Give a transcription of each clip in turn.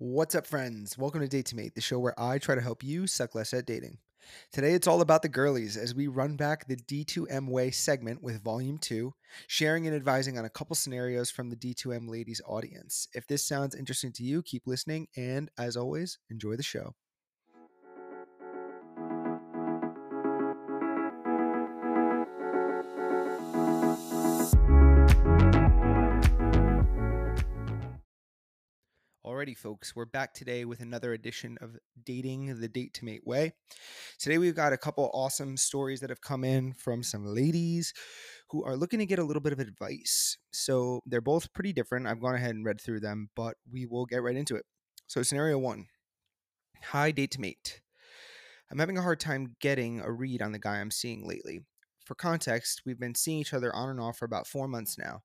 What's up, friends? Welcome to Date to Mate, the show where I try to help you suck less at dating. Today, it's all about the girlies as we run back the D2M Way segment with Volume 2, sharing and advising on a couple scenarios from the D2M ladies audience. If this sounds interesting to you, keep listening, and as always, enjoy the show. Alrighty, folks, we're back today with another edition of Dating the Date to Mate Way. Today, we've got a couple awesome stories that have come in from some ladies who are looking to get a little bit of advice. So, they're both pretty different. I've gone ahead and read through them, but we will get right into it. So, scenario one Hi, Date to Mate. I'm having a hard time getting a read on the guy I'm seeing lately. For context, we've been seeing each other on and off for about four months now.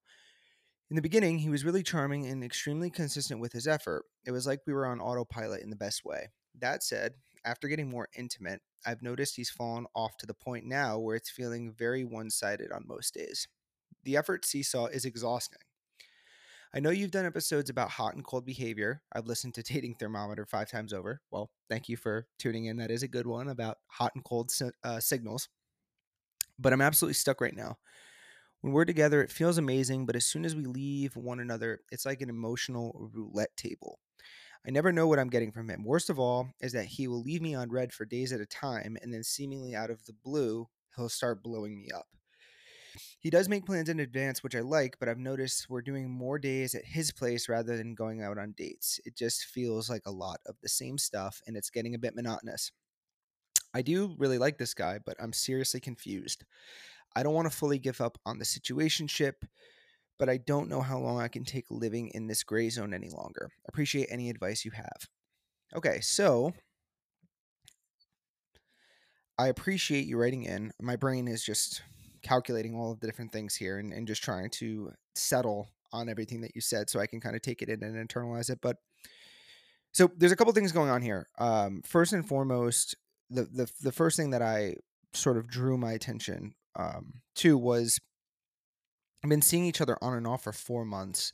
In the beginning, he was really charming and extremely consistent with his effort. It was like we were on autopilot in the best way. That said, after getting more intimate, I've noticed he's fallen off to the point now where it's feeling very one sided on most days. The effort seesaw is exhausting. I know you've done episodes about hot and cold behavior. I've listened to Dating Thermometer five times over. Well, thank you for tuning in. That is a good one about hot and cold uh, signals. But I'm absolutely stuck right now. When we're together, it feels amazing, but as soon as we leave one another, it's like an emotional roulette table. I never know what I'm getting from him. Worst of all is that he will leave me on read for days at a time, and then seemingly out of the blue, he'll start blowing me up. He does make plans in advance, which I like, but I've noticed we're doing more days at his place rather than going out on dates. It just feels like a lot of the same stuff, and it's getting a bit monotonous. I do really like this guy, but I'm seriously confused. I don't want to fully give up on the situationship, but I don't know how long I can take living in this gray zone any longer. Appreciate any advice you have. Okay, so I appreciate you writing in. My brain is just calculating all of the different things here and, and just trying to settle on everything that you said so I can kind of take it in and internalize it. But so there's a couple things going on here. Um, first and foremost, the, the the first thing that I sort of drew my attention um, to was I've been seeing each other on and off for four months.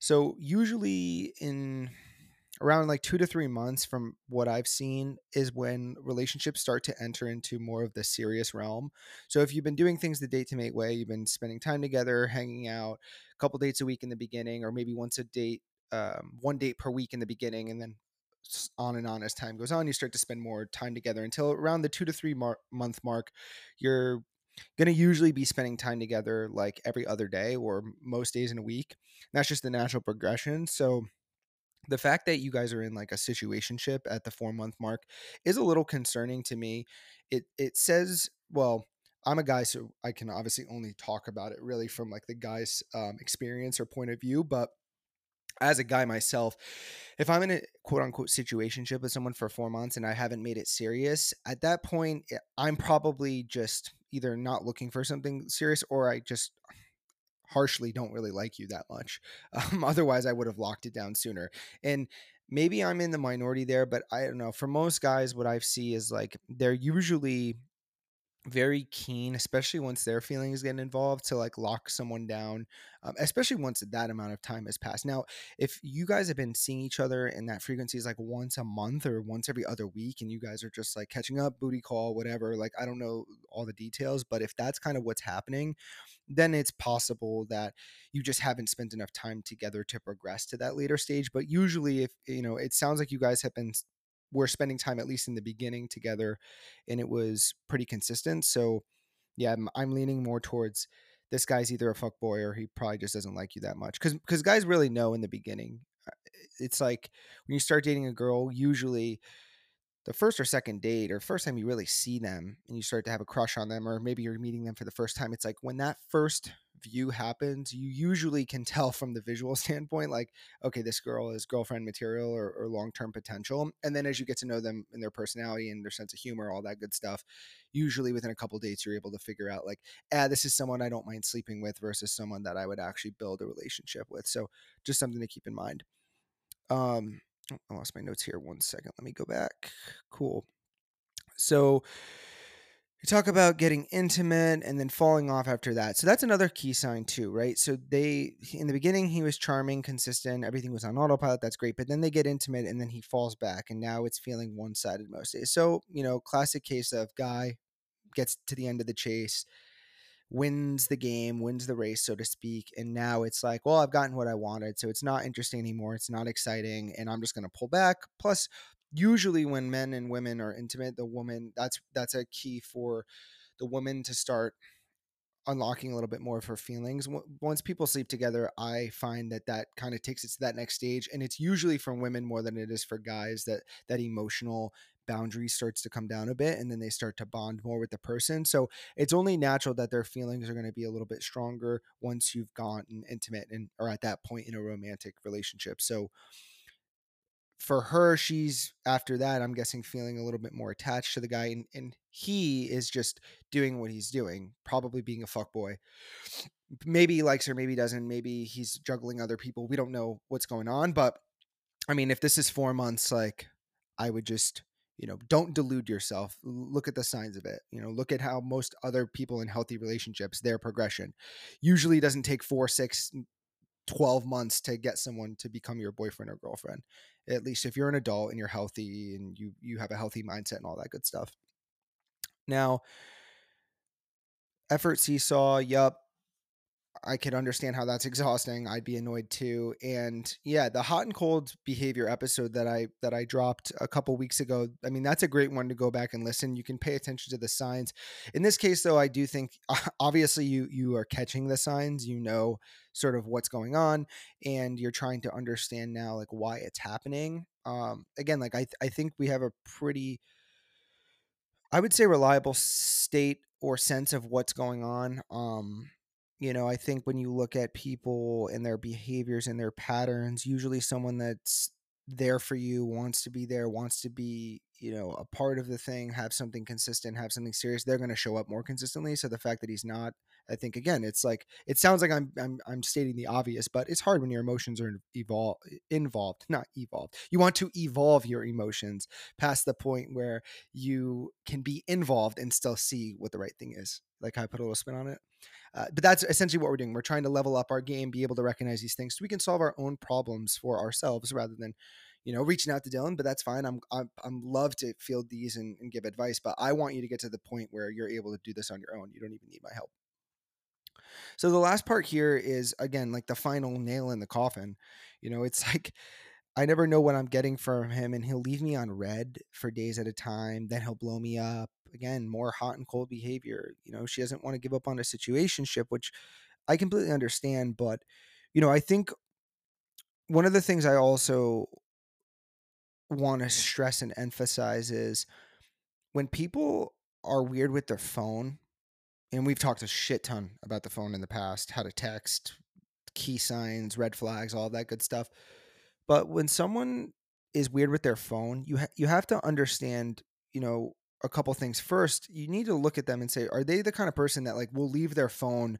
So usually in around like two to three months from what I've seen is when relationships start to enter into more of the serious realm. So if you've been doing things the date to mate way, you've been spending time together, hanging out, a couple dates a week in the beginning, or maybe once a date, um, one date per week in the beginning, and then on and on as time goes on, you start to spend more time together until around the two to three mar- month mark, you're going to usually be spending time together like every other day or most days in a week. That's just the natural progression. So the fact that you guys are in like a situationship at the 4 month mark is a little concerning to me. It it says, well, I'm a guy so I can obviously only talk about it really from like the guy's um, experience or point of view, but as a guy myself, if I'm in a quote unquote situationship with someone for four months and I haven't made it serious, at that point, eh, I'm probably just either not looking for something serious or I just harshly don't really like you that much. Um, otherwise, I would have locked it down sooner. And maybe I'm in the minority there, but I don't know. For most guys, what I see is like they're usually very keen, especially once their feelings get involved, to like lock someone down, um, especially once that amount of time has passed. Now, if you guys have been seeing each other and that frequency is like once a month or once every other week, and you guys are just like catching up, booty call, whatever, like I don't know all the details, but if that's kind of what's happening, then it's possible that you just haven't spent enough time together to progress to that later stage. But usually, if you know, it sounds like you guys have been we're spending time at least in the beginning together and it was pretty consistent so yeah i'm, I'm leaning more towards this guy's either a fuck boy or he probably just doesn't like you that much. Because because guys really know in the beginning uh, it's like when you start dating a girl usually the first or second date or first time you really see them and you start to have a crush on them or maybe you're meeting them for the first time it's like when that first view happens you usually can tell from the visual standpoint like okay this girl is girlfriend material or, or long-term potential and then as you get to know them and their personality and their sense of humor all that good stuff usually within a couple dates you're able to figure out like ah this is someone i don't mind sleeping with versus someone that i would actually build a relationship with so just something to keep in mind um Oh, I lost my notes here. One second. Let me go back. Cool. So you talk about getting intimate and then falling off after that. So that's another key sign too, right? So they in the beginning he was charming, consistent, everything was on autopilot, that's great, but then they get intimate and then he falls back and now it's feeling one-sided most days. So, you know, classic case of guy gets to the end of the chase, wins the game, wins the race, so to speak. And now it's like, well, I've gotten what I wanted. So it's not interesting anymore. It's not exciting. And I'm just going to pull back. Plus, usually when men and women are intimate, the woman, that's, that's a key for the woman to start unlocking a little bit more of her feelings. Once people sleep together, I find that that kind of takes it to that next stage, and it's usually for women more than it is for guys that that emotional boundary starts to come down a bit and then they start to bond more with the person. So it's only natural that their feelings are going to be a little bit stronger once you've gotten intimate and are at that point in a romantic relationship. So for her, she's after that, I'm guessing feeling a little bit more attached to the guy, and, and he is just doing what he's doing, probably being a fuck boy. Maybe he likes her, maybe he doesn't, maybe he's juggling other people. We don't know what's going on, but I mean, if this is four months, like I would just you know don't delude yourself look at the signs of it you know look at how most other people in healthy relationships their progression usually doesn't take four six 12 months to get someone to become your boyfriend or girlfriend at least if you're an adult and you're healthy and you you have a healthy mindset and all that good stuff. Now effort seesaw yup I could understand how that's exhausting. I'd be annoyed too. And yeah, the hot and cold behavior episode that I that I dropped a couple weeks ago. I mean, that's a great one to go back and listen. You can pay attention to the signs. In this case though, I do think obviously you you are catching the signs. You know sort of what's going on and you're trying to understand now like why it's happening. Um again, like I I think we have a pretty I would say reliable state or sense of what's going on. Um you know, I think when you look at people and their behaviors and their patterns, usually someone that's there for you, wants to be there, wants to be, you know, a part of the thing, have something consistent, have something serious, they're going to show up more consistently. So the fact that he's not, I think again, it's like it sounds like I'm I'm I'm stating the obvious, but it's hard when your emotions are evolve involved, not evolved. You want to evolve your emotions past the point where you can be involved and still see what the right thing is. Like I put a little spin on it. Uh, but that's essentially what we're doing. We're trying to level up our game, be able to recognize these things so we can solve our own problems for ourselves rather than, you know, reaching out to Dylan. But that's fine. I'm I'm, I'm love to field these and, and give advice, but I want you to get to the point where you're able to do this on your own. You don't even need my help. So the last part here is again like the final nail in the coffin. You know, it's like I never know what I'm getting from him, and he'll leave me on read for days at a time. Then he'll blow me up again. More hot and cold behavior. You know, she doesn't want to give up on a situationship, which I completely understand. But you know, I think one of the things I also want to stress and emphasize is when people are weird with their phone, and we've talked a shit ton about the phone in the past, how to text, key signs, red flags, all that good stuff but when someone is weird with their phone, you ha- you have to understand, you know, a couple things. First, you need to look at them and say, are they the kind of person that like will leave their phone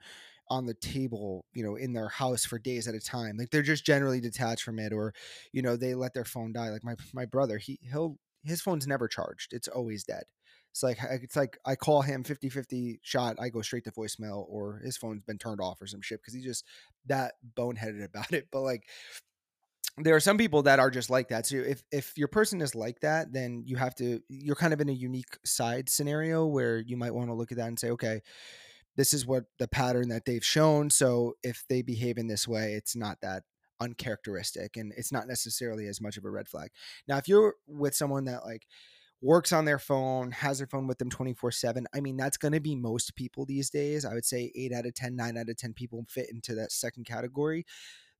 on the table, you know, in their house for days at a time? Like they're just generally detached from it, or you know, they let their phone die. Like my my brother, he he'll his phone's never charged; it's always dead. It's like it's like I call him 50-50 shot, I go straight to voicemail, or his phone's been turned off or some shit because he's just that boneheaded about it. But like there are some people that are just like that. So if if your person is like that, then you have to you're kind of in a unique side scenario where you might want to look at that and say, okay, this is what the pattern that they've shown. So if they behave in this way, it's not that uncharacteristic and it's not necessarily as much of a red flag. Now, if you're with someone that like works on their phone, has their phone with them 24 7. I mean, that's going to be most people these days. I would say eight out of 10, nine out of 10 people fit into that second category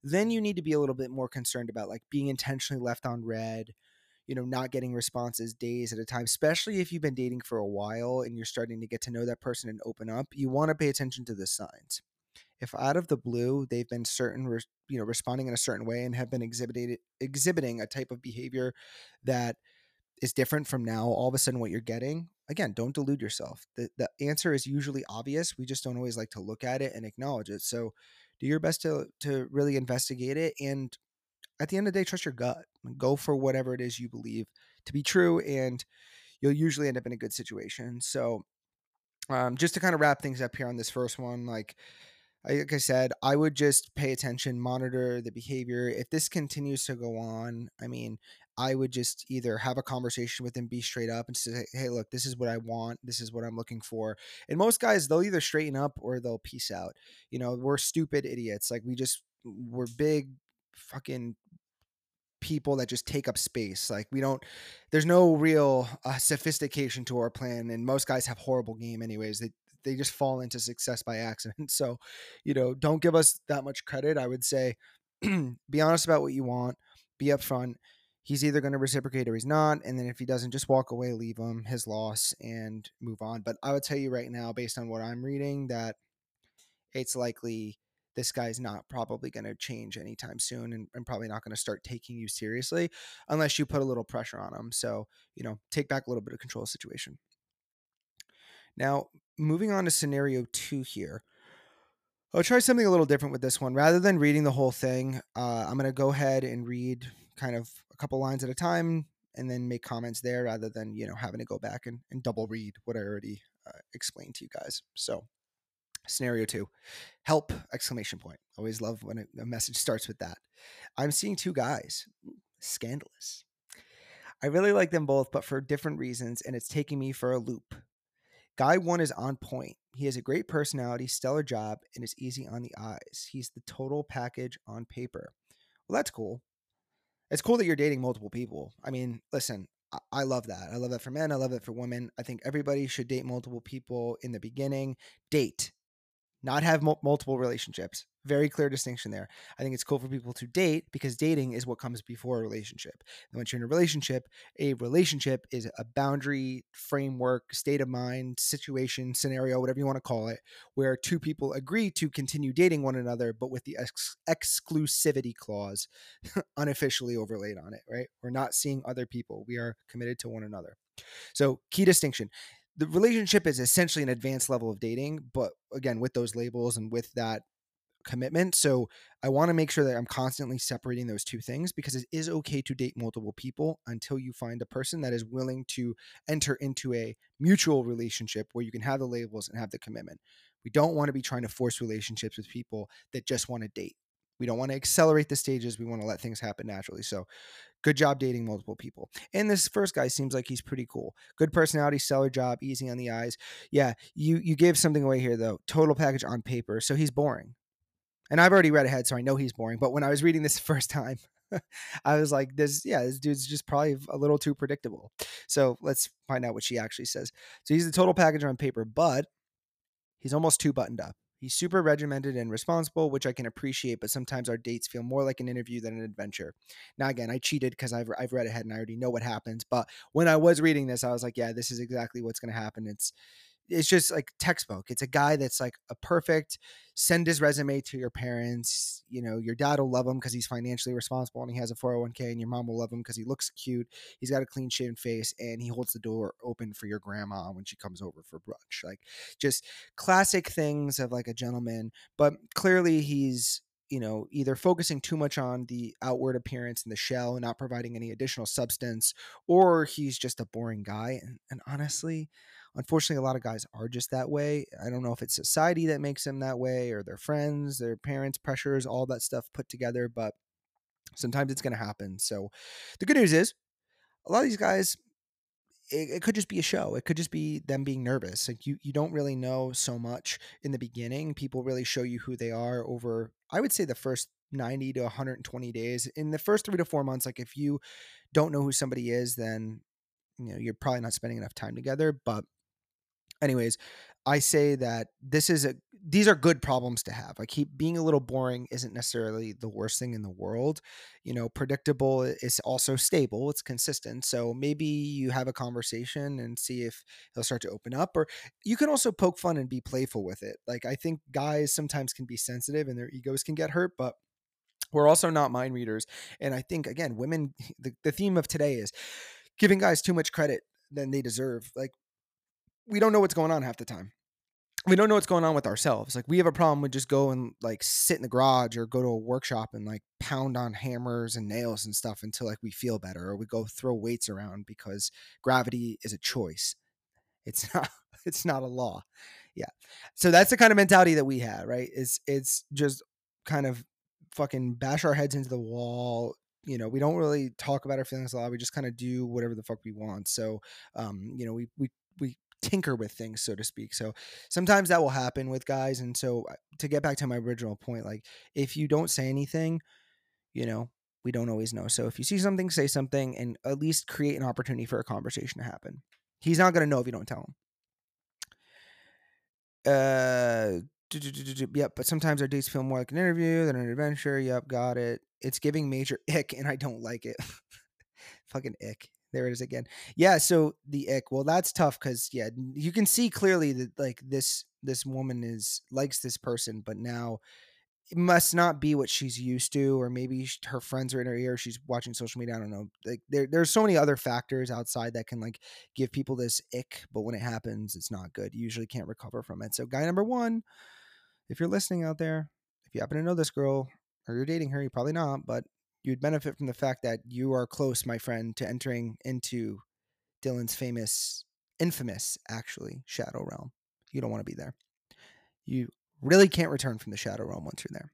then you need to be a little bit more concerned about like being intentionally left on read you know not getting responses days at a time especially if you've been dating for a while and you're starting to get to know that person and open up you want to pay attention to the signs. If out of the blue they've been certain you know responding in a certain way and have been exhibited exhibiting a type of behavior that is different from now all of a sudden what you're getting again don't delude yourself the, the answer is usually obvious we just don't always like to look at it and acknowledge it so do your best to to really investigate it and at the end of the day trust your gut go for whatever it is you believe to be true and you'll usually end up in a good situation so um, just to kind of wrap things up here on this first one, like like I said, I would just pay attention, monitor the behavior. If this continues to go on, I mean, I would just either have a conversation with him, be straight up, and say, "Hey, look, this is what I want. This is what I'm looking for." And most guys, they'll either straighten up or they'll peace out. You know, we're stupid idiots. Like we just we're big fucking people that just take up space. Like we don't, there's no real uh, sophistication to our plan, and most guys have horrible game anyways. They they just fall into success by accident. So, you know, don't give us that much credit. I would say, be honest about what you want, be upfront. He's either going to reciprocate or he's not, and then if he doesn't, just walk away, leave him his loss, and move on. But I would tell you right now, based on what I'm reading, that it's likely this guy's not probably going to change anytime soon and, and probably not going to start taking you seriously unless you put a little pressure on him. So, you know, take back a little bit of control of the situation. Now, moving on to scenario two here. I'll try something a little different with this one. Rather than reading the whole thing, uh, I'm going to go ahead and read kind of a couple lines at a time and then make comments there rather than, you know, having to go back and, and double read what I already uh, explained to you guys. So, Scenario two, help! Exclamation point. Always love when a, a message starts with that. I'm seeing two guys. Scandalous. I really like them both, but for different reasons, and it's taking me for a loop. Guy one is on point. He has a great personality, stellar job, and is easy on the eyes. He's the total package on paper. Well, that's cool. It's cool that you're dating multiple people. I mean, listen, I love that. I love that for men. I love that for women. I think everybody should date multiple people in the beginning. Date not have multiple relationships. Very clear distinction there. I think it's cool for people to date because dating is what comes before a relationship. And once you're in a relationship, a relationship is a boundary, framework, state of mind, situation, scenario, whatever you want to call it, where two people agree to continue dating one another, but with the ex- exclusivity clause unofficially overlaid on it, right? We're not seeing other people. We are committed to one another. So, key distinction the relationship is essentially an advanced level of dating, but again, with those labels and with that commitment. So I want to make sure that I'm constantly separating those two things because it is okay to date multiple people until you find a person that is willing to enter into a mutual relationship where you can have the labels and have the commitment. We don't want to be trying to force relationships with people that just want to date. We don't want to accelerate the stages. We want to let things happen naturally. So Good job dating multiple people. And this first guy seems like he's pretty cool. Good personality, stellar job, easy on the eyes. Yeah, you you gave something away here though. Total package on paper. So he's boring. And I've already read ahead, so I know he's boring. But when I was reading this first time, I was like, this, yeah, this dude's just probably a little too predictable. So let's find out what she actually says. So he's the total package on paper, but he's almost too buttoned up. He's super regimented and responsible, which I can appreciate, but sometimes our dates feel more like an interview than an adventure. Now, again, I cheated because I've, I've read ahead and I already know what happens. But when I was reading this, I was like, yeah, this is exactly what's going to happen. It's it's just like textbook. It's a guy that's like a perfect send his resume to your parents. You know, your dad will love him because he's financially responsible and he has a 401k, and your mom will love him because he looks cute. He's got a clean shaven face and he holds the door open for your grandma when she comes over for brunch. Like just classic things of like a gentleman, but clearly he's you know, either focusing too much on the outward appearance and the shell, and not providing any additional substance, or he's just a boring guy. And, and honestly, Unfortunately, a lot of guys are just that way. I don't know if it's society that makes them that way or their friends, their parents, pressures, all that stuff put together, but sometimes it's going to happen. So the good news is a lot of these guys it, it, could just be a show. It could just be them being nervous. Like you, you don't really know so much in the beginning. People really show you who they are over, I would say, the first 90 to 120 days. In the first three to four months, like if you don't know who somebody is, then you know you're probably not spending enough time together. But anyways, I say that this is a these are good problems to have. Like he being a little boring isn't necessarily the worst thing in the world. You know, predictable is also stable, it's consistent. So maybe you have a conversation and see if he'll start to open up or you can also poke fun and be playful with it. Like I think guys sometimes can be sensitive and their egos can get hurt, but we're also not mind readers. And I think again, women the, the theme of today is giving guys too much credit than they deserve. Like we don't know what's going on half the time. We don't know what's going on with ourselves. Like we have a problem with just go and like sit in the garage or go to a workshop and like pound on hammers and nails and stuff until like we feel better or we go throw weights around because gravity is a choice. It's not it's not a law. Yeah. So that's the kind of mentality that we had, right? It's it's just kind of fucking bash our heads into the wall. You know, we don't really talk about our feelings a lot. We just kind of do whatever the fuck we want. So, um, you know, we we we tinker with things, so to speak. So sometimes that will happen with guys. And so to get back to my original point, like if you don't say anything, you know, we don't always know. So if you see something, say something and at least create an opportunity for a conversation to happen. He's not going to know if you don't tell him. Uh, yep, but sometimes our dates feel more like an interview than an adventure. Yep, got it. It's giving major ick, and I don't like it. Fucking ick. There it is again. Yeah, so the ick. Well, that's tough because yeah, you can see clearly that like this this woman is likes this person, but now it must not be what she's used to, or maybe her friends are in her ear. She's watching social media. I don't know. Like there, there's so many other factors outside that can like give people this ick, but when it happens, it's not good. You usually can't recover from it. So, guy number one, if you're listening out there, if you happen to know this girl or you're dating her, you're probably not, but you'd benefit from the fact that you are close, my friend, to entering into Dylan's famous, infamous, actually, Shadow Realm. You don't want to be there. You really can't return from the Shadow Realm once you're there.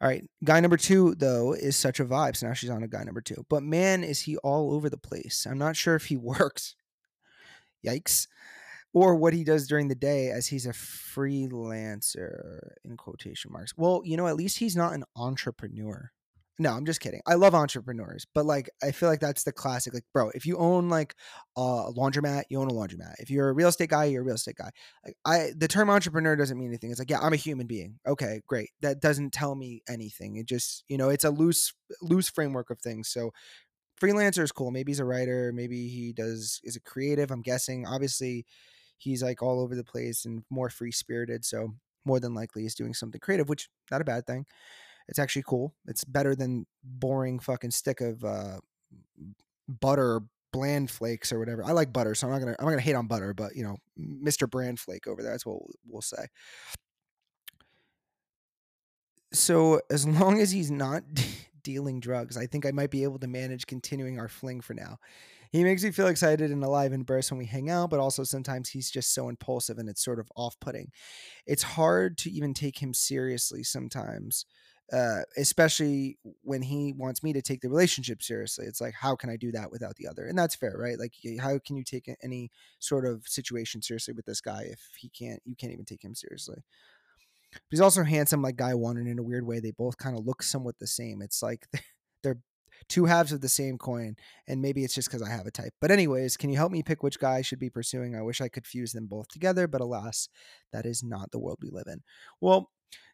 All right, guy number two though is such a vibe. So now she's on a guy number two. But man, is he all over the place. I'm not sure if he works. Yikes or what he does during the day as he's a freelancer in quotation marks. Well, you know, at least he's not an entrepreneur. No, I'm just kidding. I love entrepreneurs, but like I feel like that's the classic. Like, bro, if you own like a laundromat, you own a laundromat. If you're a real estate guy, you're a real estate guy. I the term entrepreneur doesn't mean anything. It's like, yeah, I'm a human being. Okay, great. That doesn't tell me anything. It just, you know, it's a loose loose framework of things. So freelancer is cool. Maybe he's a writer. Maybe he does is a creative. I'm guessing. Obviously, he's like all over the place and more free spirited. So more than likely he's doing something creative, which not a bad thing. It's actually cool. It's better than boring fucking stick of uh, butter bland flakes or whatever. I like butter, so I'm not gonna I'm not gonna hate on butter, but you know, Mr. Brand Flake over there. That's what we'll, we'll say. So as long as he's not dealing drugs, I think I might be able to manage continuing our fling for now. He makes me feel excited and alive and burst when we hang out, but also sometimes he's just so impulsive and it's sort of off putting. It's hard to even take him seriously sometimes. Uh, especially when he wants me to take the relationship seriously. It's like, how can I do that without the other? And that's fair, right? Like, how can you take any sort of situation seriously with this guy if he can't, you can't even take him seriously? But he's also handsome like guy one, and in a weird way, they both kind of look somewhat the same. It's like they're two halves of the same coin, and maybe it's just because I have a type. But, anyways, can you help me pick which guy I should be pursuing? I wish I could fuse them both together, but alas, that is not the world we live in. Well,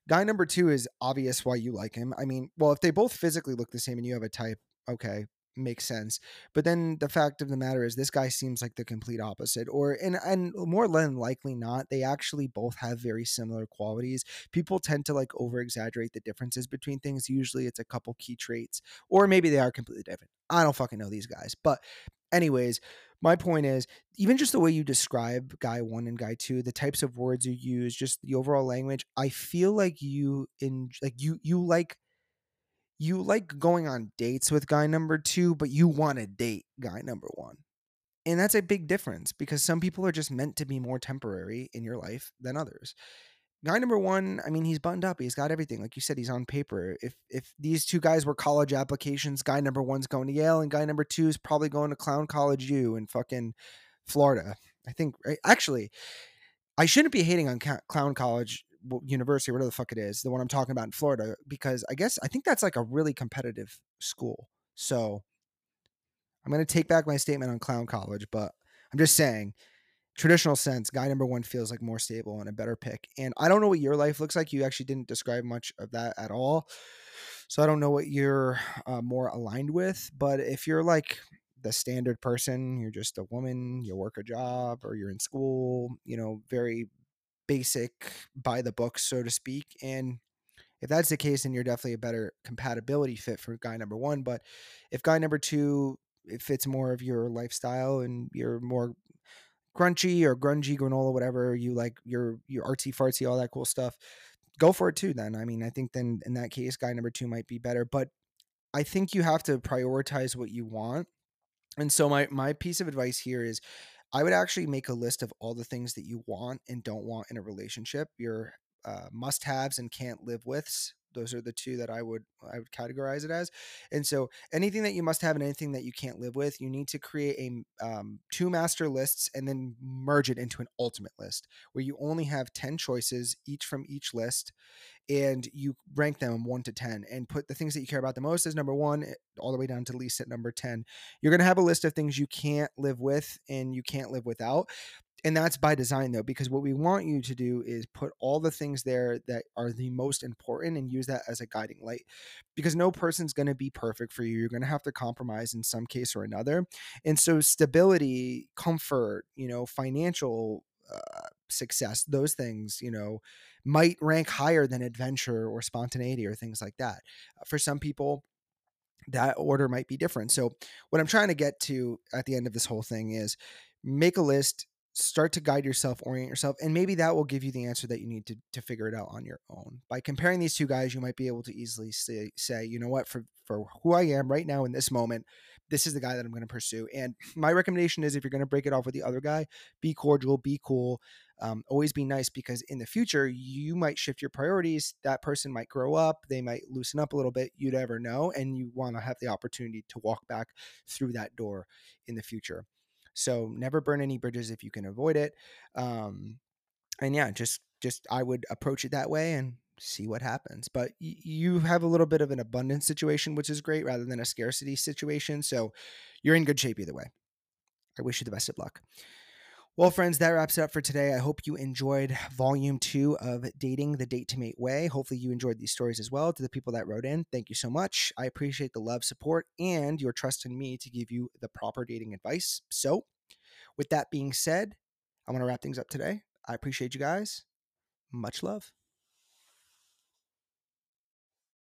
guy number two is obvious why you like him. I mean, well, if they both physically look the same and you have a type, okay, makes sense. But then the fact of the matter is this guy seems like the complete opposite. Or and and more than likely not, they actually both have very similar qualities. People tend to like over exaggerate the differences between things. Usually it's a couple key traits. Or maybe they are completely different. I don't fucking know these guys. But anyways, my point is even just the way you describe guy one and guy two the types of words you use just the overall language i feel like you in like you you like you like going on dates with guy number two, but you want to date guy number one. And that's a big difference because some people are just meant to be more temporary in your life than others. Guy number one, I mean, he's buttoned up. He's got everything. Like you said, he's on paper. If if these two guys were college applications, guy number one's going to Yale, and guy number two is probably going to Clown College U in fucking Florida. I think. Right? Actually, I shouldn't be hating on Clown College university, whatever the fuck it is, the one I'm talking about in Florida, because I guess I think that's like a really competitive school. So I'm going to take back my statement on Clown College, but I'm just saying, traditional sense, guy number one feels like more stable and a better pick. And I don't know what your life looks like. You actually didn't describe much of that at all. So I don't know what you're uh, more aligned with. But if you're like the standard person, you're just a woman, you work a job, or you're in school, you know, very basic by the book, so to speak. And if that's the case, then you're definitely a better compatibility fit for guy number one. But if guy number two it fits more of your lifestyle and you're more crunchy or grungy granola, whatever you like, your your artsy fartsy, all that cool stuff, go for it too. Then I mean, I think then in that case, guy number two might be better. But I think you have to prioritize what you want. And so my my piece of advice here is I would actually make a list of all the things that you want and don't want in a relationship, your uh, must haves and can't live withs. Those are the two that I would I would categorize it as. And so anything that you must have and anything that you can't live with, you need to create a um, two master lists and then merge it into an ultimate list where you only have 10 choices each from each list and you rank them 1 to 10 and put the things that you care about the most as number 1 eh, all the way down to least at number 10. You're going to have a list of things you can't live with and you can't live without and that's by design though because what we want you to do is put all the things there that are the most important and use that as a guiding light because no person's going to be perfect for you. You're going to have to compromise in some case or another. And so stability comfort you know financial uh, success those things you know might rank higher than adventure or spontaneity or things like that. For some people that order might be different. So what i'm trying to get to at the end of this whole thing is make a list start to guide yourself, orient yourself, and maybe that will give you the answer that you need to to figure it out on your own. By comparing these two guys, you might be able to easily say, say you know what, for for who I am right now in this moment, this is the guy that I'm going to pursue. And my recommendation is if you're going to break it off with the other guy, be cordial, be cool, um, always be nice because in the future you might shift your priorities. That person might grow up, they might loosen up a little bit. You never know, and you want to have the opportunity to walk back through that door in the future. So never burn any bridges if you can avoid it. Um, and yeah, just just I would approach it that way and see what happens. But y- you have a little bit of an abundance situation, which is great, rather than a scarcity situation. So you're in good shape either way. I wish you the best of luck. Well, friends, that wraps it up for today. I hope you enjoyed volume two of Dating the Date to Mate Way. Hopefully, you enjoyed these stories as well. To the people that wrote in, thank you so much. I appreciate the love, support, and your trust in me to give you the proper dating advice. So, with that being said, I want to wrap things up today. I appreciate you guys. Much love.